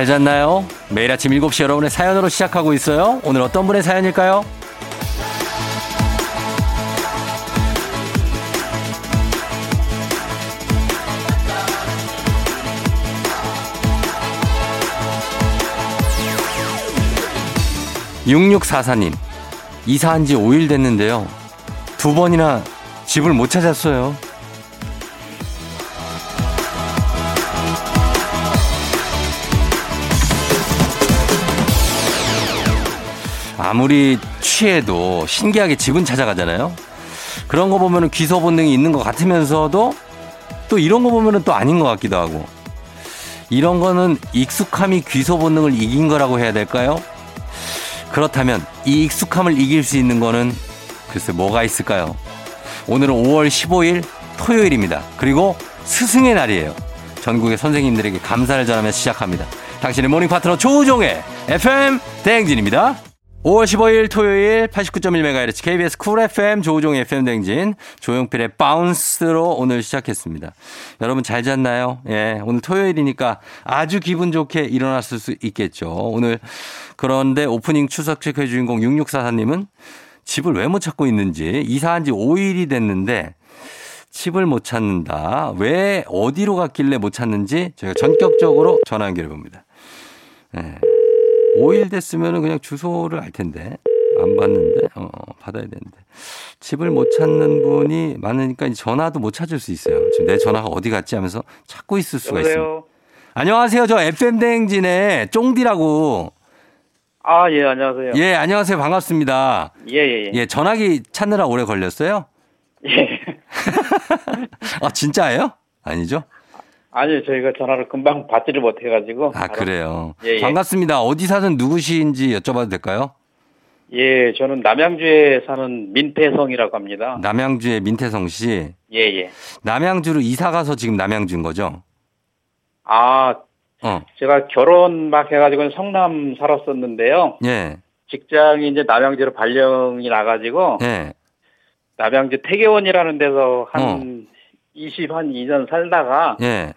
잘 잤나요? 매일 아침 7시 여러분의 사연으로 시작하고 있어요. 오늘 어떤 분의 사연일까요? 6644님, 이사한 지 5일 됐는데요. 두 번이나 집을 못 찾았어요. 아무리 취해도 신기하게 집은 찾아가잖아요. 그런 거 보면은 귀소 본능이 있는 것 같으면서도 또 이런 거 보면은 또 아닌 것 같기도 하고 이런 거는 익숙함이 귀소 본능을 이긴 거라고 해야 될까요? 그렇다면 이 익숙함을 이길 수 있는 거는 글쎄 뭐가 있을까요? 오늘은 5월 15일 토요일입니다. 그리고 스승의 날이에요. 전국의 선생님들에게 감사를 전하며 시작합니다. 당신의 morning 파트너 조우종의 FM 대행진입니다. 5월 15일 토요일 89.1MHz KBS 쿨 FM 조우종의 FM 대행진 조용필의 Bounce로 오늘 시작했습니다. 여러분 잘 잤나요? 예, 오늘 토요일이니까 아주 기분 좋게 일어났을 수 있겠죠. 오늘 그런데 오프닝 출석 체크의 주인공 6644님은 집을 왜 못 찾고 있는지 이사한 지 5일이 됐는데 집을 못 찾는다. 왜 어디로 갔길래 못 찾는지 저희가 전격적으로 전화 연결해 봅니다. 예. 5일 됐으면 그냥 주소를 알 텐데. 안 받는데, 어, 받아야 되는데. 집을 못 찾는 분이 많으니까 전화도 못 찾을 수 있어요. 지금 내 전화가 어디 갔지 하면서 찾고 있을 수가 여보세요? 있습니다. 안녕하세요. 저 FM대행진의 쫑디라고. 아, 예, 안녕하세요. 예, 안녕하세요. 반갑습니다. 예, 예, 예. 예, 전화기 찾느라 오래 걸렸어요? 예. 아, 진짜예요? 아니죠? 아니요, 저희가 전화를 금방 받지를 못해가지고. 아, 그래요. 예, 예. 반갑습니다. 어디 사는 누구신지 여쭤봐도 될까요? 예, 저는 남양주에 사는 민태성이라고 합니다. 남양주의 민태성 씨. 예, 예. 남양주로 이사 가서 지금 남양주인 거죠? 아, 어. 제가 결혼 막 해가지고 성남 살았었는데요. 예. 직장이 이제 남양주로 발령이 나가지고, 예. 남양주 태계원이라는 데서 한 어. 20, 한 2년 살다가, 예.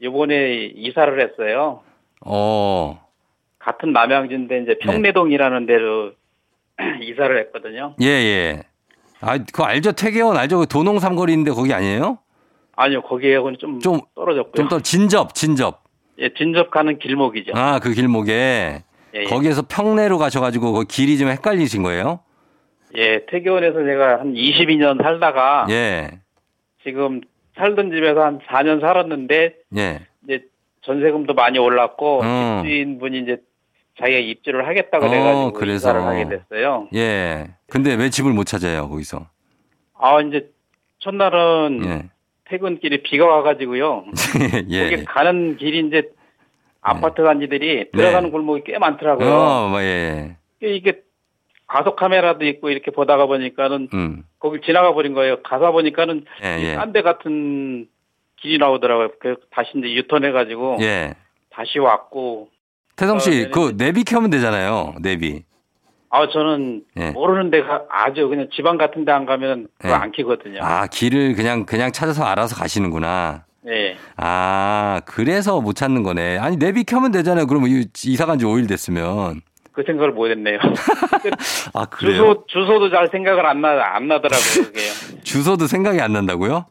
이번에 이사를 했어요. 어. 같은 남양주인데 이제 평내동이라는 데로 이사를 했거든요. 예, 예. 아, 그거 알죠? 퇴계원 알죠? 그 도농 삼거리인데 거기 아니에요? 아니요, 거기하고는 좀, 좀- 떨어졌고요. 좀더 진접, 진접. 예, 진접 가는 길목이죠. 아, 그 길목에. 예, 예. 거기에서 평내로 가셔 가지고 그 길이 좀 헷갈리신 거예요? 예, 태교원에서 제가 한 22년 살다가 예. 지금 살던 집에서 한 4년 살았는데 예. 이제 전세금도 많이 올랐고 어. 집주인 분이 이제 자기가 입주를 하겠다고 어, 그래가지고 그래서. 이사를 하게 됐어요. 예. 근데 왜 집을 못 찾아요, 거기서? 아 이제 첫날은 예. 퇴근길에 비가 와가지고요. 예. 거기 가는 길이 이제 아파트 단지들이 들어가는 골목이 꽤 많더라고요. 네. 어, 뭐, 예. 이게 가속 카메라도 있고 이렇게 보다가 보니까는 음. 거길 지나가 버린 거예요. 가다 보니까는 예, 예. 딴데 같은 길이 나오더라고요. 그 다시 이제 유턴해 가지고 예. 다시 왔고. 태성 씨, 어, 그 내비 켜면 되잖아요. 내비. 아 저는 예. 모르는 데가 아주 그냥 지방 같은 데 안 가면 그거 예. 안 키거든요. 아, 길을 그냥 그냥 찾아서 알아서 가시는구나. 네. 아, 그래서 못 찾는 거네. 아니, 내비 켜면 되잖아요. 그러면 이- 이사 간 지 5일 됐으면. 그 생각을 못 했네요. 아, 그래요? 주소 주소도 잘 생각을 안나안 나더라고요, 그게. 주소도 생각이 안 난다고요?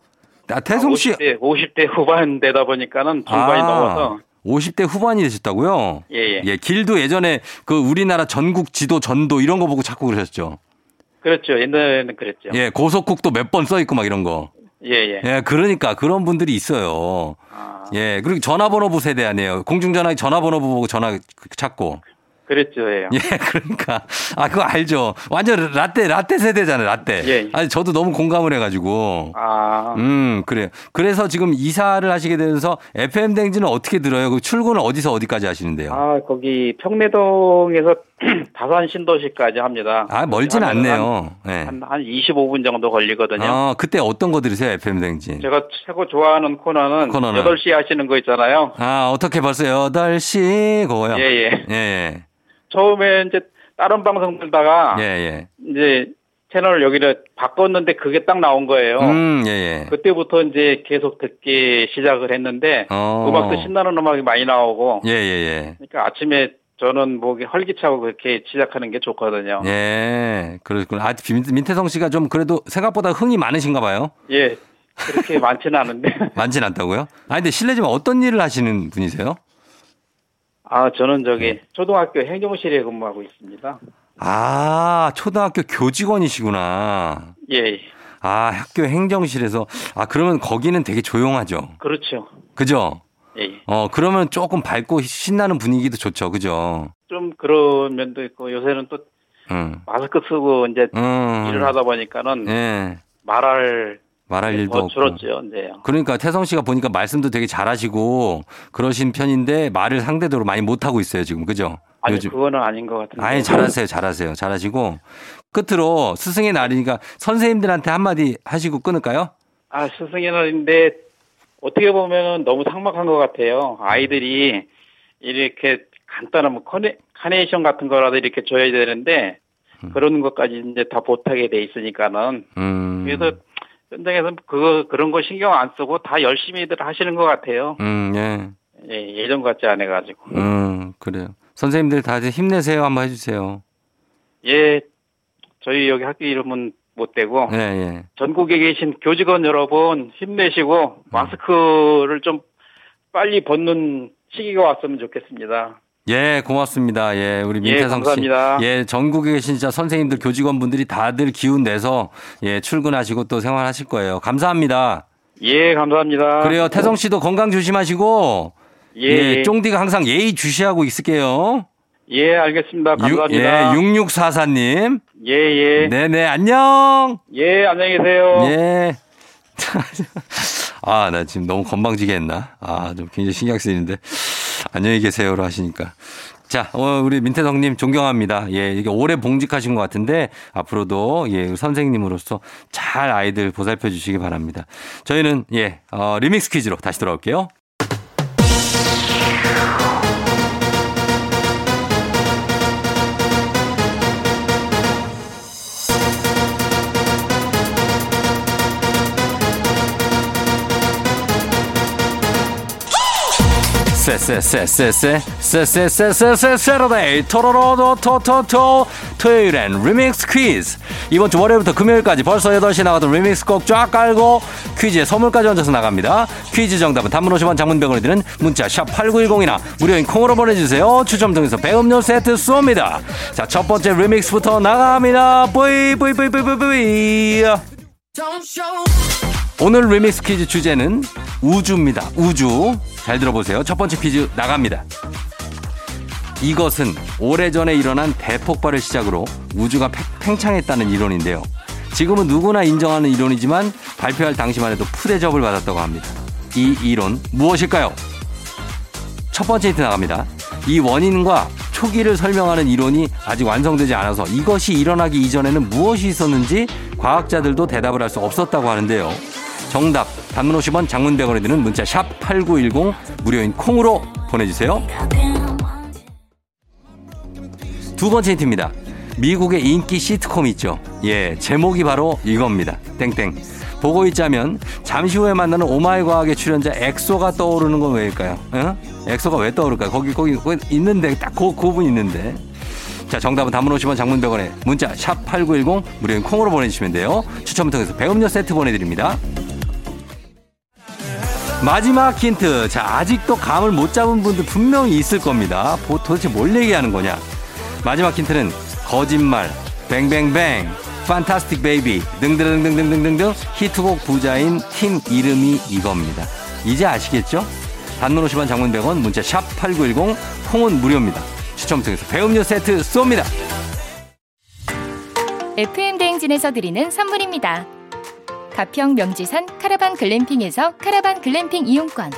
아, 태성 씨 50대 50대 후반 되다 보니까는 중반이 넘어서 50대 후반이 되셨다고요? 예, 예. 예, 길도 예전에 그 우리나라 전국 지도 전도 이런 거 보고 자꾸 그러셨죠. 그렇죠. 옛날에는 그랬죠. 예, 고속국도 몇 번 써 있고 막 이런 거. 예, 예. 예, 그러니까 그런 분들이 있어요. 아, 예, 그리고 전화번호부 세대 아니에요. 공중전화 전화번호부 보고 전화 찾고. 그랬죠. 예. 예, 그러니까 아 그거 알죠. 완전 라떼 라떼 세대잖아요. 라떼. 예. 아니 저도 너무 공감을 해가지고. 아, 음, 그래요. 그래서 지금 이사를 하시게 되면서 FM 댕지는 어떻게 들어요? 그 출근은 어디서 어디까지 하시는데요? 아, 거기 평내동에서 다산 신도시까지 합니다. 아, 멀진 않네요. 예. 한, 한 25분 정도 걸리거든요. 어, 그때 어떤 거 들으세요? FM 댕지. 제가 최고 좋아하는 코너는, 코너는? 8시 하시는 거 있잖아요. 아, 어떻게 벌써 8시 그거요? 예, 예. 예, 예. 처음에 이제 다른 방송 들다가 예, 예. 이제 채널을 여기를 바꿨는데 그게 딱 나온 거예요. 음, 예, 예. 그때부터 이제 계속 듣기 시작을 했는데 어. 음악도 신나는 음악이 많이 나오고 예, 예, 예. 그러니까 아침에 저는 목이 활기차고 그렇게 시작하는 게 좋거든요. 예, 그렇구나. 아, 민- 민태성 씨가 좀 그래도 생각보다 흥이 많으신가 봐요. 예. 그렇게 많지는 않은데. 많진 않다고요? 아, 근데 실례지만 어떤 일을 하시는 분이세요? 아, 저는 네. 저기 초등학교 행정실에 근무하고 있습니다. 아, 초등학교 교직원이시구나. 예. 아, 학교 행정실에서. 아, 그러면 거기는 되게 조용하죠. 그렇죠. 그죠? 예. 어, 그러면 조금 밝고 신나는 분위기도 좋죠. 그죠? 좀 그런 면도 있고 요새는 또 응. 마스크 쓰고 이제 음. 일을 하다 보니까는 예. 말할 말할 일도 더 없고. 줄었죠, 이제. 그러니까 태성 씨가 보니까 말씀도 되게 잘하시고 그러신 편인데 말을 상대적으로 많이 못 하고 있어요, 지금. 그죠? 아니 그거는 아닌 것 같은데. 아니, 잘하세요, 잘하세요. 잘하시고. 끝으로 스승의 날이니까 선생님들한테 한마디 하시고 끊을까요? 아 스승의 날인데 어떻게 보면 너무 삭막한 것 같아요. 아이들이 이렇게 간단한 뭐 커네, 카네이션 같은 거라도 이렇게 줘야 되는데 그런 것까지 이제 다 못하게 돼 있으니까는 음. 그래서 현장에서 그거 그런 거 신경 안 쓰고 다 열심히들 하시는 것 같아요. 음, 예. 예, 예전 같지 않아 가지고. 음, 그래요. 선생님들 다들 힘내세요. 한번 해주세요. 예, 저희 여기 학교 이름은 못 되고 예, 예. 전국에 계신 교직원 여러분 힘내시고 마스크를 좀 빨리 벗는 시기가 왔으면 좋겠습니다. 예, 고맙습니다. 예, 우리 민태성 씨. 감사합니다. 예, 전국에 계신 진짜 선생님들, 교직원분들이 다들 기운 내서 예, 출근하시고 또 생활하실 거예요. 감사합니다. 예, 감사합니다. 그래요. 태성 씨도 건강 조심하시고 예, 예, 예, 쫑디가 항상 예의 주시하고 있을게요. 예, 알겠습니다. 감사합니다. 예, 6644님. 예, 예, 네네, 안녕. 예, 안녕히 계세요. 예. 아, 나 지금 너무 건방지게 했나? 아, 좀 굉장히 신경 쓰이는데. 안녕히 계세요로 하시니까. 자, 어, 우리 민태성님 존경합니다. 예, 이게 오래 봉직하신 것 같은데 앞으로도 예, 선생님으로서 잘 아이들 보살펴 주시기 바랍니다. 저희는 예, 어, 리믹스 퀴즈로 다시 돌아올게요. 세세세세세세세세세세세데이 토로로도 토토토 토요일엔 리믹스 퀴즈 이번 주 월요일부터 금요일까지 벌써 8시 나가던 리믹스 곡 쫙 깔고 퀴즈에 선물까지 얹어서 나갑니다 퀴즈 정답은 단문 50원 장문 100원에 드는 문자 샵 8910이나 무료인 콩으로 보내주세요 추첨 통해서 배음료 세트 쏩니다 자 첫 번째 리믹스부터 나갑니다 뿌이 뿌이 뿌이 뿌이 뿌이 뿌이 오늘 리믹스 퀴즈 주제는 우주입니다. 우주. 잘 들어보세요. 첫 번째 퀴즈 나갑니다. 이것은 오래전에 일어난 대폭발을 시작으로 우주가 팽- 팽창했다는 이론인데요. 지금은 누구나 인정하는 이론이지만 발표할 당시만 해도 푸대접을 받았다고 합니다. 이 이론 무엇일까요? 첫 번째 힌트 나갑니다. 이 원인과 초기를 설명하는 이론이 아직 완성되지 않아서 이것이 일어나기 이전에는 무엇이 있었는지 과학자들도 대답을 할 수 없었다고 하는데요. 정답 단문 50원 장문 100원에 드는 문자 샵 8910 무료인 콩으로 보내주세요. 두 번째 힌트입니다. 미국의 인기 시트콤 있죠. 예, 제목이 바로 이겁니다. 땡땡. 보고 있자면 잠시 후에 만나는 오마이 과학의 출연자 엑소가 떠오르는 건 왜일까요? 어? 엑소가 왜 떠오를까요? 거기 거기 거기 있는데 딱그 그 부분 있는데. 자, 정답은 단문 50원 장문 100원에 문자 샵 8910 무료인 콩으로 보내주시면 돼요. 추첨을 통해서 배음료 세트 보내드립니다. 마지막 힌트. 자, 아직도 감을 못 잡은 분들 분명히 있을 겁니다. 보- 도대체 뭘 얘기하는 거냐? 마지막 힌트는 거짓말, 뱅뱅뱅, Fantastic Baby 등등등등등등등 히트곡 부자인 팀 이름이 이겁니다. 이제 아시겠죠? 단문 50원 장문 100원 문자 샵 8910 콩은 무료입니다. 추첨 통해서 배음료 세트 쏩니다. FM 대행진에서 드리는 선물입니다. 가평 명지산 카라반 글램핑에서 카라반 글램핑 이용권.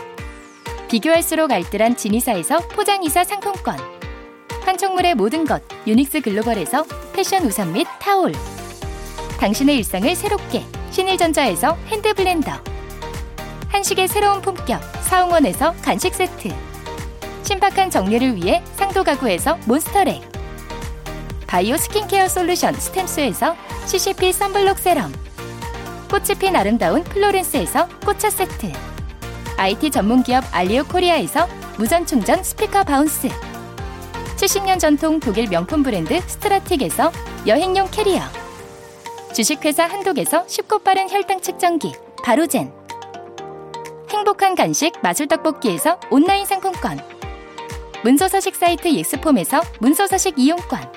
비교할수록 알뜰한 지니사에서 포장이사 상품권. 판촉물의 모든 것 유닉스 글로벌에서 패션 우산 및 타올. 당신의 일상을 새롭게 신일전자에서 핸드블렌더. 한식의 새로운 품격 사옹원에서 간식 세트. 신박한 정리를 위해 상도 가구에서 몬스터랙. 바이오 스킨케어 솔루션 스템스에서 CCP 선블록 세럼 꽃이 핀 아름다운 플로렌스에서 꽃차 세트. IT 전문기업 알리오 코리아에서 무선 충전 스피커 바운스. 70년 전통 독일 명품 브랜드 스트라틱에서 여행용 캐리어. 주식회사 한독에서 쉽고 빠른 혈당 측정기 바로젠. 행복한 간식 마술 떡볶이에서 온라인 상품권. 문서서식 사이트 예스폼에서 문서서식 이용권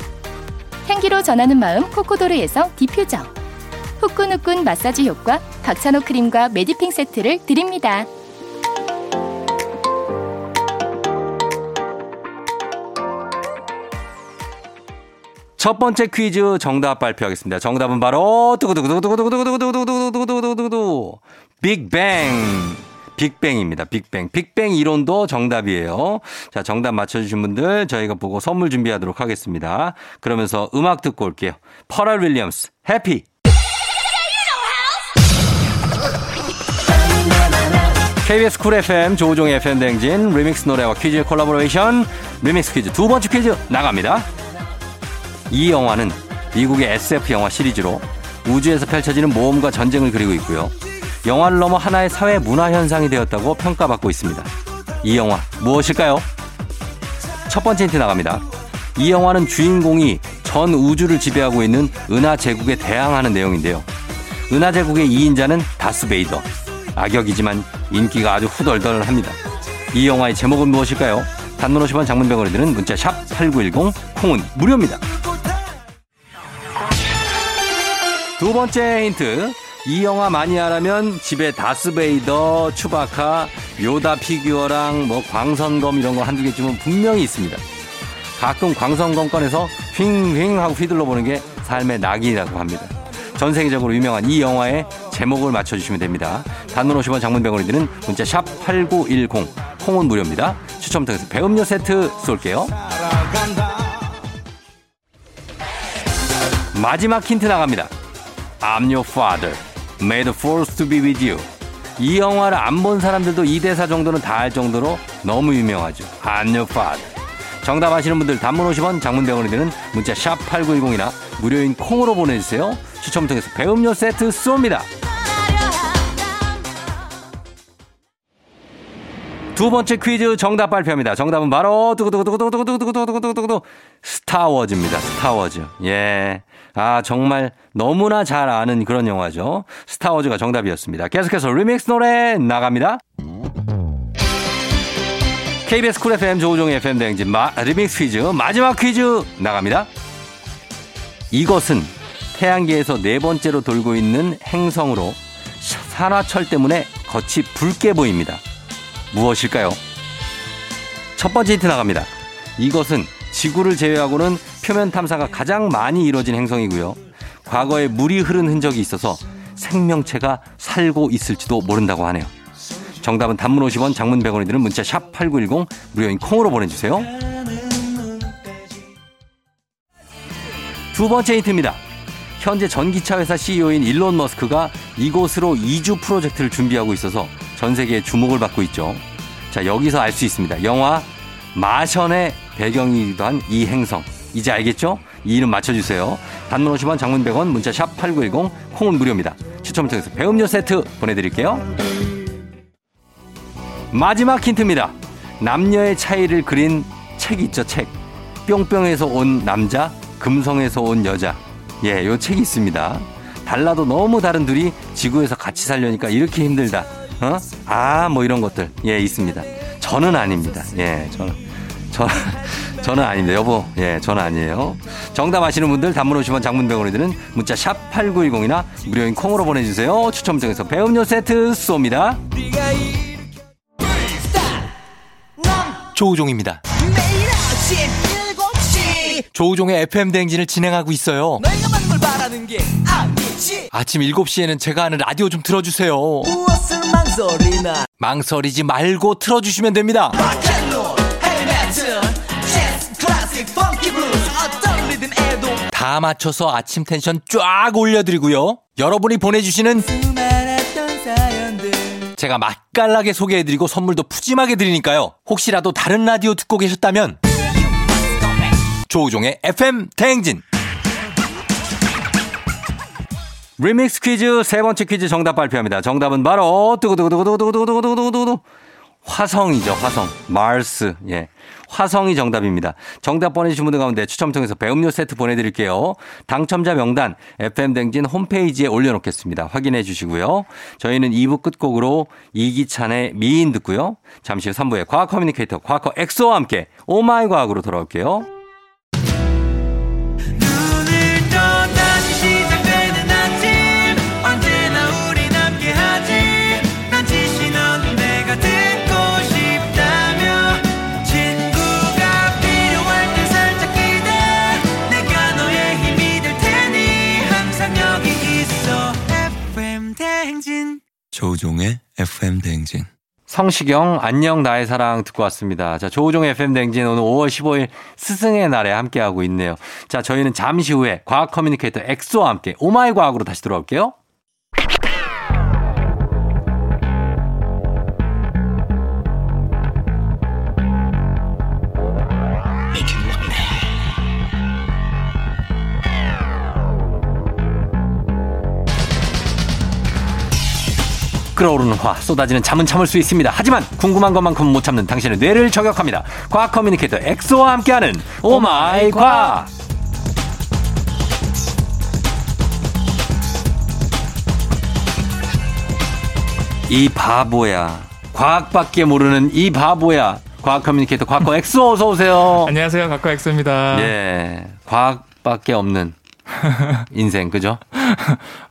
향기로 전하는 마음 코코도르에서 디퓨저 후끈후끈 마사지 효과 박찬호 크림과 메디핑 세트를 드립니다. 첫 번째 퀴즈 정답 발표하겠습니다. 정답은 바로 두구두구두구두구두구두구두구두구두구두구두구두구 빅뱅. 빅뱅입니다. 빅뱅. 빅뱅 이론도 정답이에요. 자, 정답 맞춰주신 분들 저희가 보고 선물 준비하도록 하겠습니다. 그러면서 음악 듣고 올게요. 퍼럴 윌리엄스, Happy. KBS 쿨 FM 조우종의 FM 댕진 리믹스 노래와 퀴즈 콜라보레이션 리믹스 퀴즈 두 번째 퀴즈 나갑니다. 이 영화는 미국의 SF 영화 시리즈로 우주에서 펼쳐지는 모험과 전쟁을 그리고 있고요. 영화를 넘어 하나의 사회 문화 현상이 되었다고 평가받고 있습니다. 이 영화 무엇일까요? 첫 번째 힌트 나갑니다. 이 영화는 주인공이 전 우주를 지배하고 있는 은하 제국에 대항하는 내용인데요. 은하 제국의 2인자는 다스베이더. 악역이지만 인기가 아주 후덜덜합니다. 이 영화의 제목은 무엇일까요? 단문 50원 장문병원에 드는 문자 샵 8910 콩은 무료입니다. 두 번째 힌트. 이 영화 마니아라면 집에 다스베이더, 추바카, 요다 피규어랑 뭐 광선검 이런 거 한두 개쯤은 분명히 있습니다. 가끔 광선검 꺼내서 휑휑 하고 휘둘러 보는 게 삶의 낙이라고 합니다. 전 세계적으로 유명한 이 영화의 제목을 맞춰주시면 됩니다. 단문 50원 장문병원이 드는 문자 샵 8910 콩은 무료입니다. 추첨 통해서 배음료 세트 쏠게요. 마지막 힌트 나갑니다. I'm your father. Made force to be with you. 이 영화를 안 본 사람들도 이 대사 정도는 다 알 정도로 너무 유명하죠. Your father. 정답 아시는 분들 단문 50원 장문병원이 드는 문자 샵 8910이나 무료인 콩으로 보내주세요. 추첨 통해서 배음료 세트 쏩니다. 두 번째 퀴즈 정답 발표합니다. 정답은 바로 두구두구두구두구두구두구두구두구두구 스타워즈입니다. 스타워즈. 예. 아, 정말 너무나 잘 아는 그런 영화죠. 스타워즈가 정답이었습니다. 계속해서 리믹스 노래 나갑니다. KBS 쿨 FM 조우종의 FM 대행진 마, 리믹스 퀴즈 마지막 퀴즈 나갑니다. 이것은 태양계에서 네 번째로 돌고 있는 행성으로 산화철 때문에 겉이 붉게 보입니다. 무엇일까요? 첫 번째 힌트 나갑니다. 이것은 지구를 제외하고는 표면 탐사가 가장 많이 이루어진 행성이고요. 과거에 물이 흐른 흔적이 있어서 생명체가 살고 있을지도 모른다고 하네요. 정답은 단문 50원, 장문 100원이 드는 문자 샵 8910 무료인 콩으로 보내주세요. 두 번째 힌트입니다. 현재 전기차 회사 CEO인 일론 머스크가 이곳으로 이주 프로젝트를 준비하고 있어서 전 세계의 주목을 받고 있죠. 자, 여기서 알 수 있습니다. 영화 마션의 배경이기도 한 이 행성. 이제 알겠죠? 이 이름 맞춰주세요. 단문 50원, 장문 100원, 문자 샵 8910, 콩은 무료입니다. 추첨을 통해서 배음료 세트 보내드릴게요. 마지막 힌트입니다. 남녀의 차이를 그린 책 있죠, 책. 뿅뿅에서 온 남자, 금성에서 온 여자. 예, 요 책이 있습니다. 달라도 너무 다른 둘이 지구에서 같이 살려니까 이렇게 힘들다. 어? 아, 뭐 이런 것들. 예, 있습니다. 저는 아닙니다. 예, 저는. 저, 저는 아닙니다. 여보, 예, 저는 아니에요. 정답 아시는 분들 단문 오시면 장문병원에 드는 문자 샵 8910이나 무료인 콩으로 보내주세요. 추첨 통해서 배음료 세트 쏩니다. 조우종입니다. 매일 아침 7시 조우종의 FM 대행진을 진행하고 있어요. 내가 많은 걸 바라는 게 아니지 아침 7시에는 제가 하는 라디오 좀 틀어주세요. 무엇을 망설이나 망설이지 말고 틀어주시면 됩니다. 락앤 롤 헤비메탈 재즈 클래식 펑키 블루스 어떤 리듬에도 다 맞춰서 아침 텐션 쫙 올려드리고요. 여러분이 보내주시는 수많았던 사연들 제가 맛깔나게 소개해드리고 선물도 푸짐하게 드리니까요. 혹시라도 다른 라디오 듣고 계셨다면 조우종의 FM 대행진 리믹스 퀴즈 세 번째 퀴즈 정답 발표합니다. 정답은 바로 두구두구두구두구두구두구두구두구 화성이죠. 화성. 마르스. 예. 화성이 정답입니다. 정답 보내주신 분들 가운데 추첨 통해서 배음료 세트 보내드릴게요. 당첨자 명단 FM댕진 홈페이지에 올려놓겠습니다. 확인해 주시고요. 저희는 2부 끝곡으로 이기찬의 미인 듣고요. 잠시 후 3부에 과학 커뮤니케이터 과학커 엑소와 함께 오마이 과학으로 돌아올게요. 조우종의 FM 대행진. 성시경 안녕 나의 사랑 듣고 왔습니다. 자 조우종 FM 댕진 오늘 5월 15일 스승의 날에 함께하고 있네요. 자 저희는 잠시 후에 과학 커뮤니케이터 엑소와 함께 오마이 과학으로 다시 돌아올게요. 끓어오르는 화 쏟아지는 잠은 참을 수 있습니다. 하지만 궁금한 것만큼은 못 참는 당신의 뇌를 저격합니다. 과학 커뮤니케이터 엑소와 함께하는 오마이 과학. 이 바보야. 과학밖에 모르는 이 바보야. 과학 커뮤니케이터 과거 엑소 어서 오세요. 안녕하세요. 각과 엑소입니다. 예. 과학밖에 없는 인생 그죠?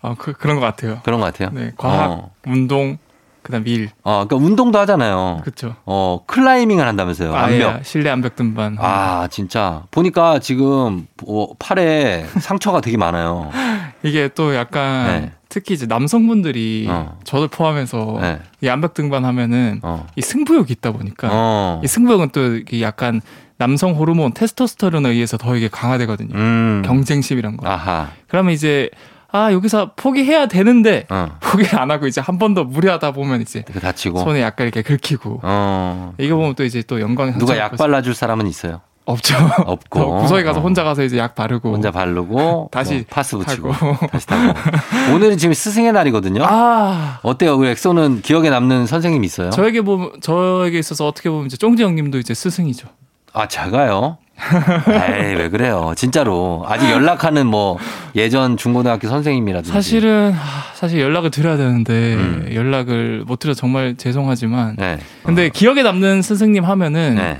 어, 그, 그런 것 같아요. 그런 것 같아요. 네, 과학, 어, 운동, 그다음 일. 어 그러니까 운동도 하잖아요. 그렇죠. 어 클라이밍을 한다면서요. 아, 암벽. 예, 실내 암벽 등반. 아, 진짜. 보니까 지금 어, 팔에 상처가 되게 많아요. 이게 또 약간 네. 특히 이제 남성분들이 어. 저를 포함해서 네. 이 암벽 등반하면은 어. 이 승부욕이 있다 보니까 어. 이 승부욕은 또 이게 약간 남성 호르몬 테스토스테론에 의해서 더 이게 강화되거든요. 음. 경쟁심이란 거. 아하. 그러면 이제 아 여기서 포기해야 되는데 어. 포기를 안 하고 이제 한 번 더 무리하다 보면 이제 그 다치고. 손에 약간 이렇게 긁히고 어. 이거 보면 또 이제 또 영광의 누가 약 발라줄 사람은 있어요? 없죠. 없고. 더 구석에 가서 어. 혼자 가서 이제 약 바르고 혼자 바르고 다시 뭐 파스 붙이고 하고. 다시 타고. 오늘은 지금 스승의 날이거든요. 아 어때요? 우리 엑소는 기억에 남는 선생님 있어요? 저에게 보면 저에게 있어서 어떻게 보면 이제 쫑지 형님도 이제 스승이죠. 아, 제가요? 에이, 왜 그래요? 진짜로. 아직 연락하는 뭐 예전 중고등학교 선생님이라든지. 사실은 아, 사실 연락을 드려야 되는데 음. 연락을 못 드려 서 정말 죄송하지만 네. 근데 기억에 남는 스승님 하면은 네.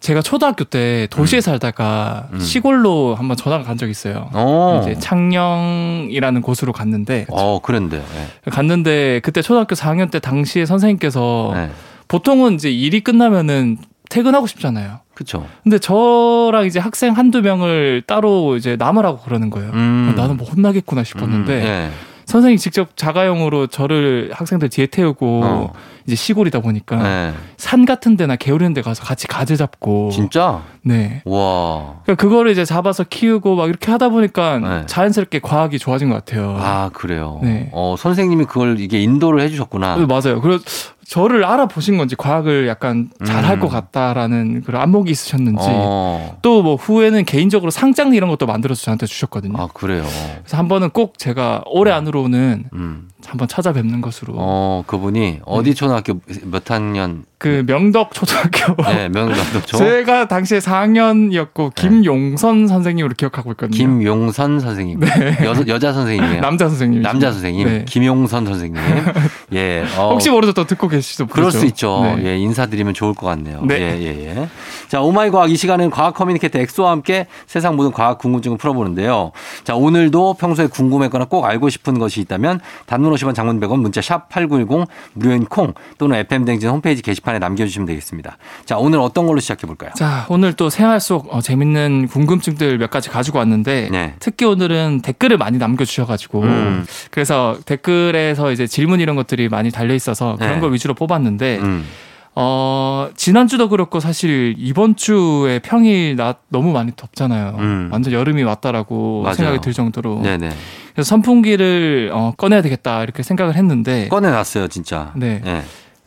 제가 초등학교 때 도시에 살다가 음. 시골로 한번 전화가 간 적이 있어요. 어. 이제 창녕이라는 곳으로 갔는데 어, 그런데. 네. 갔는데 그때 초등학교 4학년 때 당시에 선생님께서 네. 보통은 이제 일이 끝나면은 퇴근하고 싶잖아요. 그쵸. 근데 저랑 이제 학생 한두 명을 따로 이제 남으라고 그러는 거예요. 음. 나는 뭐 혼나겠구나 싶었는데 음, 네. 선생님이 직접 자가용으로 저를 학생들 뒤에 태우고 어. 이제 시골이다 보니까 네. 산 같은 데나 개울 있는 데 가서 같이 가재 잡고 진짜? 네. 와. 그러니까 그거를 이제 잡아서 키우고 막 이렇게 하다 보니까 네. 자연스럽게 과학이 좋아진 것 같아요. 아, 그래요. 네. 어, 선생님이 그걸 이게 인도를 해주셨구나. 네, 맞아요. 그래서 저를 알아보신 건지 과학을 약간 잘할 음. 것 같다라는 그런 안목이 있으셨는지 어. 또뭐 후에는 개인적으로 상장 이런 것도 만들어서 저한테 주셨거든요. 아, 그래요. 그래서 한 번은 꼭 제가 올해 안으로는 음. 한번 찾아뵙는 것으로 어, 그분이 어디 초등학교 몇 학년? 그 명덕 초등학교. 네, 명감독 제가 당시에 4학년이었고 김용선 선생님으로 기억하고 있거든요. 김용선 선생님. 여, 여자 선생님이에요. 남자 선생님. 남자 선생님. 네. 김용선 선생님. 예. 어, 혹시 모르죠 또 듣고 계시죠? 그럴 수 있죠. 네. 예, 인사드리면 좋을 것 같네요. 네. 예, 예, 예. 자, 오마이 과학 이 시간은 과학 커뮤니케이터 엑소와 함께 세상 모든 과학 궁금증을 풀어보는데요. 자, 오늘도 평소에 궁금했거나 꼭 알고 싶은 것이 있다면 단문 50원 장문 100원 문자 샵 8910 무료인 콩 또는 FM댕진 홈페이지 게시판 에 남겨주시면 되겠습니다. 자, 오늘 어떤 걸로 시작해 볼까요? 자, 오늘 또 생활 속 어, 재밌는 궁금증들 몇 가지 가지고 왔는데 네. 특히 오늘은 댓글을 많이 남겨주셔가지고 음. 그래서 댓글에서 이제 질문 이런 것들이 많이 달려 있어서 그런 네. 걸 위주로 뽑았는데 음. 어, 지난주도 그렇고 사실 이번 주에 평일 낮 너무 많이 덥잖아요. 음. 완전 여름이 왔다라고 맞아요. 생각이 들 정도로. 네네. 그래서 선풍기를 어, 꺼내야 되겠다 이렇게 생각을 했는데. 꺼내놨어요, 진짜. 네. 네.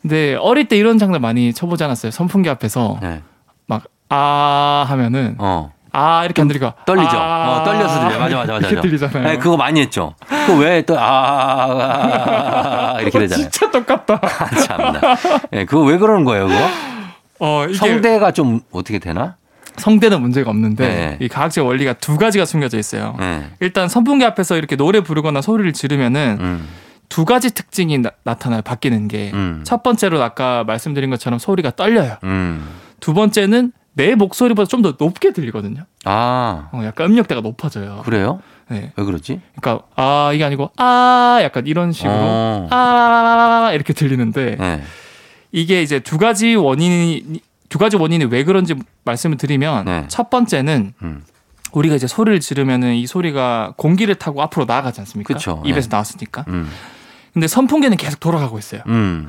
근데 어릴 때 이런 장면 많이 쳐보지 않았어요. 선풍기 앞에서 네. 막아 하면은 어. 아 이렇게 안 들리고 떨리죠. 아, 어, 떨려서 들려. 맞아, 맞아, 맞아. 이렇게 들리잖아요. 네, 그거 많이 했죠. 그거 왜 또, 아, 아, 아, 아, 이렇게 되잖아요. 진짜 똑같다. 참나. 예, 그거 왜 그러는 거예요, 그거? 어 이게 성대가 좀 어떻게 되나? 성대는 문제가 없는데 네. 이 과학적 원리가 두 가지가 숨겨져 있어요. 네. 일단 선풍기 앞에서 이렇게 노래 부르거나 소리를 지르면은 음, 두 가지 특징이 나, 타나요 바뀌는 게. 음. 첫 번째로 아까 말씀드린 것처럼 소리가 떨려요. 음. 두 번째는 내 목소리보다 좀 더 높게 들리거든요. 아, 어, 약간 음역대가 높아져요. 그래요? 네. 왜 그러지? 그러니까 아 이게 아니고 아 약간 이런 식으로 어. 아 이렇게 들리는데 네. 이게 이제 두 가지 원인이 두 가지 원인이 왜 그런지 말씀을 드리면 네. 첫 번째는 음. 우리가 이제 소리를 지르면은 이 소리가 공기를 타고 앞으로 나아가지 않습니까? 그쵸. 입에서 네. 나왔으니까. 음. 근데 선풍기는 계속 돌아가고 있어요. 음.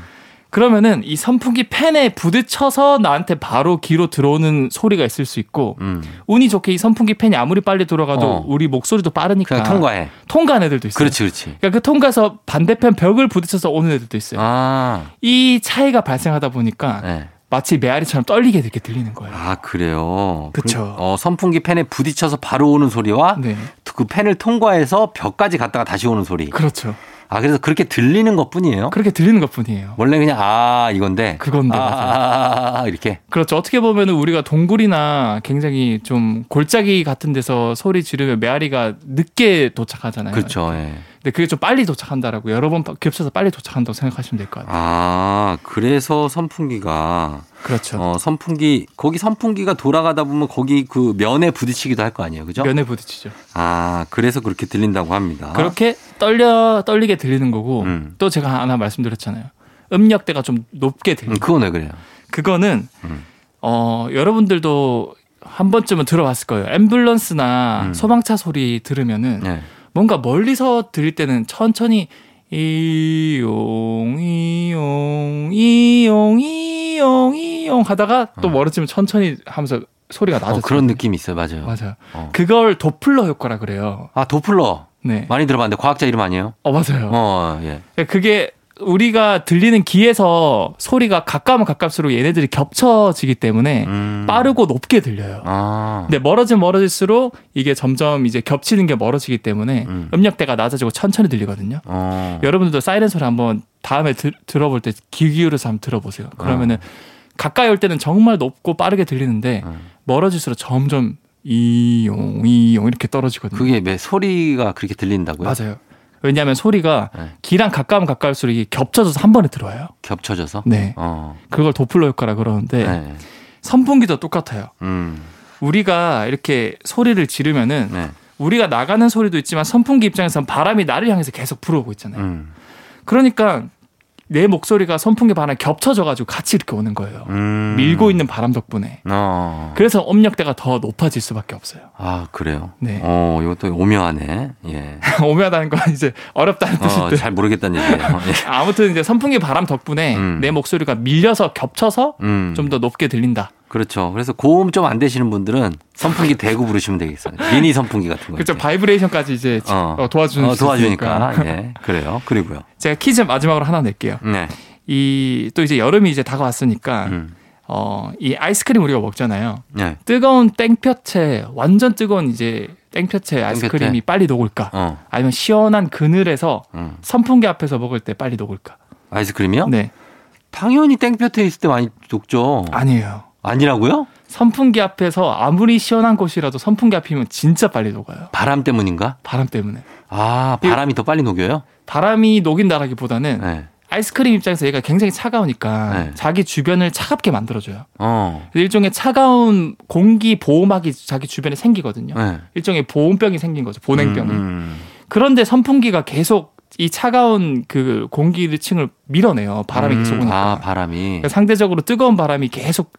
그러면은 이 선풍기 팬에 부딪혀서 나한테 바로 귀로 들어오는 소리가 있을 수 있고 음. 운이 좋게 이 선풍기 팬이 아무리 빨리 돌아가도 어. 우리 목소리도 빠르니까 통과해. 통과한 애들도 있어요. 그렇지, 그렇지. 그러니까 그 통과해서 반대편 벽을 부딪혀서 오는 애들도 있어요. 아, 이 차이가 발생하다 보니까 네. 마치 메아리처럼 떨리게 이렇게 들리는 거예요. 아, 그래요. 그쵸. 그, 어, 선풍기 팬에 부딪혀서 바로 오는 소리와 네, 그 팬을 통과해서 벽까지 갔다가 다시 오는 소리. 그렇죠. 아, 그래서 그렇게 들리는 것 뿐이에요? 그렇게 들리는 것 뿐이에요. 원래 그냥 아, 이건데. 그건데, 아, 맞아요. 아, 아, 아, 이렇게. 그렇죠. 어떻게 보면 우리가 동굴이나 굉장히 좀 골짜기 같은 데서 소리 지르면 메아리가 늦게 도착하잖아요. 그렇죠. 예. 근데 그게 좀 빨리 도착한다라고 여러 번 겹쳐서 빨리 도착한다고 생각하시면 될 것 같아요. 아, 그래서 선풍기가 그렇죠. 어, 선풍기 거기 선풍기가 돌아가다 보면 거기 그 면에 부딪히기도 할 거 아니에요. 그죠? 면에 부딪히죠. 아, 그래서 그렇게 들린다고 합니다. 그렇게 떨려 떨리게 들리는 거고 음. 또 제가 하나 말씀드렸잖아요. 음역대가 좀 높게 들리는 음, 그건 왜 그래요? 그거는 음. 어 여러분들도 한 번쯤은 들어봤을 거예요. 앰뷸런스나 음. 소방차 소리 들으면은 네. 뭔가 멀리서 들릴 때는 천천히 이용 이용 이용 이용 이용 하다가 또 어. 멀어지면 천천히 하면서 소리가 나죠. 어, 그런 느낌이 있어요. 맞아요. 맞아요. 어. 그걸 도플러 효과라 그래요. 아, 도플러. 네. 많이 들어봤는데 과학자 이름 아니에요? 어 맞아요. 어, 예. 그게 우리가 들리는 귀에서 소리가 가까우면 가까울수록 얘네들이 겹쳐지기 때문에 음. 빠르고 높게 들려요. 아. 근데 멀어지면 멀어질수록 이게 점점 이제 겹치는 게 멀어지기 때문에 음. 음. 력대가 낮아지고 천천히 들리거든요. 어. 여러분들도 사이렌 소리 한번 다음에 들, 들어볼 때 귀 기울여서 한번 들어보세요. 그러면은 가까이 올 때는 정말 높고 빠르게 들리는데 음. 멀어질수록 점점 이용 이용 이렇게 떨어지거든요. 그게 왜 소리가 그렇게 들린다고요? 맞아요. 왜냐하면 소리가 네. 귀랑 가까우면 가까울수록 이게 겹쳐져서 한 번에 들어와요. 겹쳐져서? 네. 어. 그걸 도플러 효과라 그러는데 네. 선풍기도 똑같아요. 음. 우리가 이렇게 소리를 지르면은 네. 우리가 나가는 소리도 있지만 선풍기 입장에서는 바람이 나를 향해서 계속 불어오고 있잖아요. 음. 그러니까 내 목소리가 선풍기 바람에 겹쳐져가지고 같이 이렇게 오는 거예요. 음. 밀고 있는 바람 덕분에. 어. 그래서 음역대가 더 높아질 수밖에 없어요. 아, 그래요? 네. 어, 이것도 오묘하네. 예. 오묘하다는 건 이제 어렵다는 어, 뜻인데. 잘 모르겠다는 얘기예요. 예. 아무튼 이제 선풍기 바람 덕분에 음. 내 목소리가 밀려서 겹쳐서 음. 좀더 높게 들린다. 그렇죠. 그래서 고음 좀 안 되시는 분들은 선풍기 대고 부르시면 되겠어요. 미니 선풍기 같은 거. 그렇죠. 바이브레이션까지 이제 어. 어, 도와주는 어, 수 있으니까. 도와주니까. 예. 그래요. 그리고요. 제가 퀴즈 마지막으로 하나 낼게요. 네. 이 또 이제 여름이 이제 다가왔으니까 음. 어, 이 아이스크림 우리가 먹잖아요. 네. 뜨거운 땡볕에 완전 뜨거운 이제 땡볕에 아이스크림이 빨리 녹을까? 어. 아니면 시원한 그늘에서 음. 선풍기 앞에서 먹을 때 빨리 녹을까? 아이스크림이요? 네. 당연히 땡볕에 있을 때 많이 녹죠. 아니에요. 아니라고요? 선풍기 앞에서 아무리 시원한 곳이라도 선풍기 앞이면 진짜 빨리 녹아요. 바람 때문인가? 바람 때문에. 아, 바람이 더 빨리 녹여요? 바람이 녹인다라기보다는 네. 아이스크림 입장에서 얘가 굉장히 차가우니까 네. 자기 주변을 차갑게 만들어줘요. 어. 일종의 차가운 공기 보호막이 자기 주변에 생기거든요. 네. 일종의 보온병이 생긴 거죠. 보냉병이. 음, 음. 그런데 선풍기가 계속 이 차가운 그 공기층을 밀어내요. 바람이 음, 계속 오니까. 아, 바람이. 그러니까 상대적으로 뜨거운 바람이 계속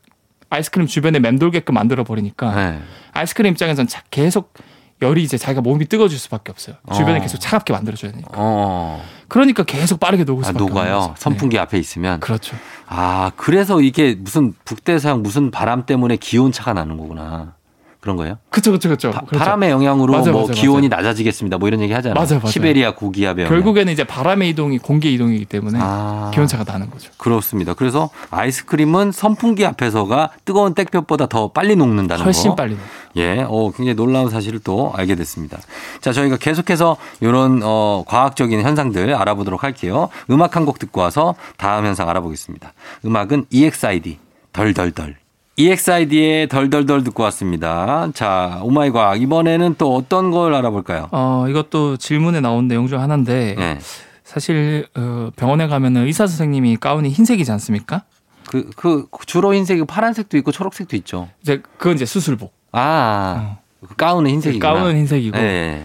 아이스크림 주변에 맴돌게끔 만들어 버리니까 네. 아이스크림 입장에서는 자- 계속 열이 이제 자기가 몸이 뜨거워질 수밖에 없어요. 주변에 어. 계속 차갑게 만들어줘야 되니까. 어. 그러니까 계속 빠르게 녹을 아, 수밖에 없는 녹아요. 선풍기 앞에 있으면. 네. 그렇죠. 아, 그래서 이게 무슨 북대서양 무슨 바람 때문에 기온 차가 나는 거구나. 그런 거예요? 그렇죠, 그렇죠, 그렇죠. 바, 그렇죠. 람의 영향으로 맞아요, 뭐 맞아요, 기온이 맞아요. 낮아지겠습니다. 뭐 이런 얘기 하잖아요. 맞아요, 맞아요. 시베리아 고기압의 영향. 결국에는 이제 바람의 이동이 공기 이동이기 때문에 아. 기온차가 나는 거죠. 그렇습니다. 그래서 아이스크림은 선풍기 앞에서가 뜨거운 땡볕보다 더 빨리 녹는다는 훨씬 거. 빨리. 예, 어, 굉장히 놀라운 사실을 또 알게 됐습니다. 자, 저희가 계속해서 이런 어, 과학적인 현상들 알아보도록 할게요. 음악 한 곡 듣고 와서 다음 현상 알아보겠습니다. 음악은 EXID 덜덜덜. EXID의 덜덜덜 듣고 왔습니다. 자, 오마이 과학 이번에는 또 어떤 걸 알아볼까요? 어, 이것도 질문에 나온 내용 중 하나인데 네. 사실 어, 병원에 가면은 의사 선생님이 가운이 흰색이지 않습니까? 그, 그 주로 흰색이 파란색도 있고 초록색도 있죠. 이제 그건 이제 수술복. 아, 그 가운은 흰색이구나. 가운은 흰색이고 네.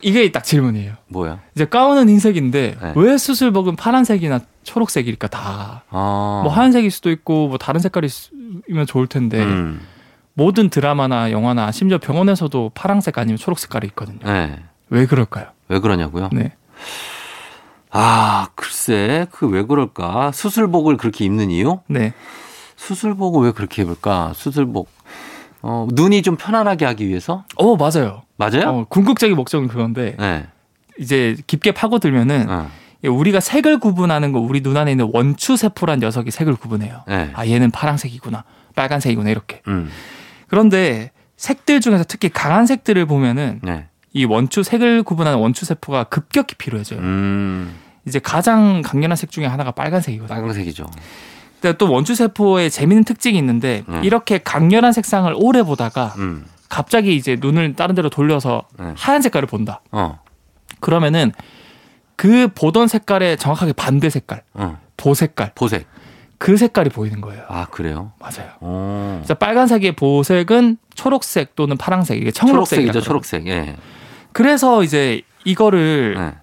이게 딱 질문이에요. 뭐야? 이제 가운은 흰색인데 네. 왜 수술복은 파란색이나 초록색일까 다. 어. 뭐 하얀색일 수도 있고 뭐 다른 색깔 이면 좋을 텐데 음. 모든 드라마나 영화나 심지어 병원에서도 파란색 아니면 초록 색깔이 있거든요. 네. 왜 그럴까요? 왜 그러냐고요? 네. 아, 글쎄, 그 왜 그럴까? 수술복을 그렇게 입는 이유? 네. 수술복을 왜 그렇게 입을까? 수술복. 어, 눈이 좀 편안하게 하기 위해서? 어, 맞아요. 맞아요? 어, 궁극적인 목적은 그건데 네. 이제 깊게 파고들면은 어, 우리가 색을 구분하는 거 우리 눈 안에 있는 원추 세포란 녀석이 색을 구분해요. 네. 아, 얘는 파란색이구나. 빨간색이구나 이렇게. 음, 그런데 색들 중에서 특히 강한 색들을 보면은 네. 이 원추 색을 구분하는 원추 세포가 급격히 필요해져요. 음, 이제 가장 강렬한 색 중에 하나가 빨간색이거든요. 빨간색이죠. 근데 또 원추 세포의 재미있는 특징이 있는데 네. 이렇게 강렬한 색상을 오래 보다가 음, 갑자기 이제 눈을 다른 데로 돌려서 네. 하얀 색깔을 본다. 어, 그러면은 그 보던 색깔의 정확하게 반대 색깔, 어, 보색깔, 보색. 그 색깔이 보이는 거예요. 아, 그래요? 맞아요. 어. 그래서 빨간색의 보색은 초록색 또는 파란색, 이게 청록색이죠. 초록색. 예. 그래서 이제 이거를 네.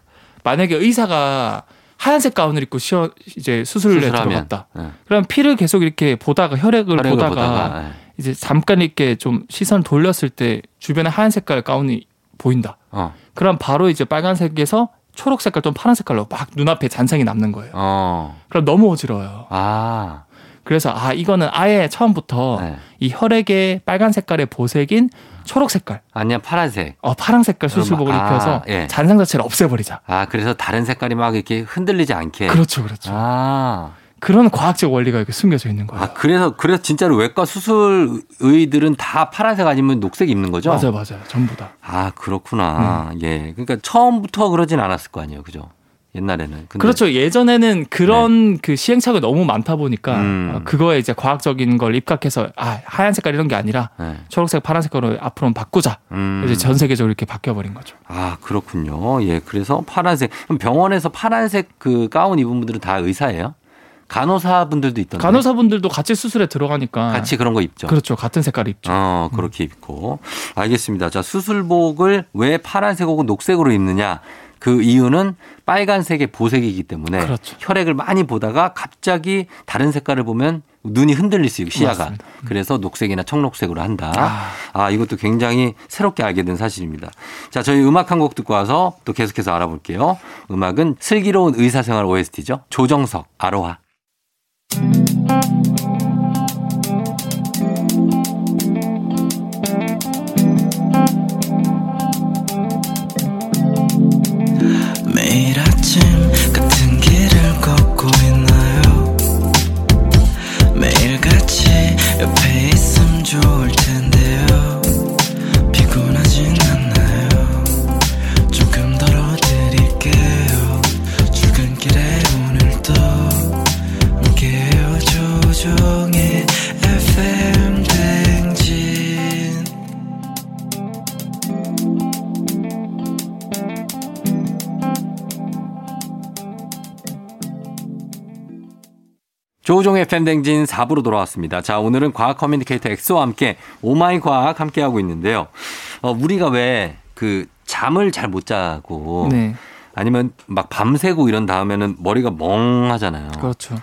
만약에 의사가 하얀색 가운을 입고 시어 이제 수술에 수술하면. 들어갔다. 네. 그럼 피를 계속 이렇게 보다가 혈액을, 혈액을 보다가, 보다가, 예. 이제 잠깐 이렇게 좀 시선 돌렸을 때 주변에 하얀 색깔 가운이 보인다. 어, 그럼 바로 이제 빨간색에서 초록 색깔 또는 파란 색깔로 막 눈앞에 잔상이 남는 거예요. 어. 그럼 너무 어지러워요. 아, 그래서 아 이거는 아예 처음부터 네. 이 혈액의 빨간 색깔의 보색인 초록 색깔, 아니야, 파란색. 어 파란 색깔 수술복을 아, 입혀서 예. 잔상 자체를 없애버리자. 아, 그래서 다른 색깔이 막 이렇게 흔들리지 않게. 그렇죠, 그렇죠. 아. 그런 과학적 원리가 이렇게 숨겨져 있는 거예요. 아, 그래서, 그래서 진짜로 외과 수술 의들은 다 파란색 아니면 녹색 입는 거죠? 맞아요, 맞아요. 전부 다. 아, 그렇구나. 예. 그러니까 처음부터 그러진 않았을 거 아니에요. 그죠? 옛날에는. 그렇죠. 예전에는 그런 그 시행착오가 너무 많다 보니까 네. 음. 어, 그거에 이제 과학적인 걸 입각해서 아 하얀 색깔 이런 게 아니라 네. 초록색, 파란색으로 앞으로는 바꾸자. 음. 이제 전 세계적으로 이렇게 바뀌어 버린 거죠. 아, 그렇군요. 예. 그래서 파란색. 그럼 병원에서 파란색 그 가운 입은 분들은 다 의사예요? 간호사 분들도 있던데. 간호사분들도 같이 수술에 들어가니까 같이 그런 거 입죠. 그렇죠. 같은 색깔 입죠. 어, 그렇게 입고. 알겠습니다. 자, 수술복을 왜 파란색 혹은 녹색으로 입느냐? 그 이유는 빨간색의 보색이기 때문에 그렇죠. 혈액을 많이 보다가 갑자기 다른 색깔을 보면 눈이 흔들릴 수 있고 시야가 맞습니다. 그래서 녹색이나 청록색으로 한다. 아. 아, 이것도 굉장히 새롭게 알게 된 사실입니다. 자, 저희 음악 한 곡 듣고 와서 또 계속해서 알아볼게요. 음악은 슬기로운 의사생활 OST죠. 조정석 아로하. 매 조우종의 FM 댕진 4부로 돌아왔습니다. 자, 오늘은 과학 커뮤니케이터 엑소와 함께 오마이 과학 함께 하고 있는데요. 어, 우리가 왜 그 잠을 잘 못 자고 네. 아니면 막 밤새고 이런 다음에는 머리가 멍하잖아요. 그렇죠.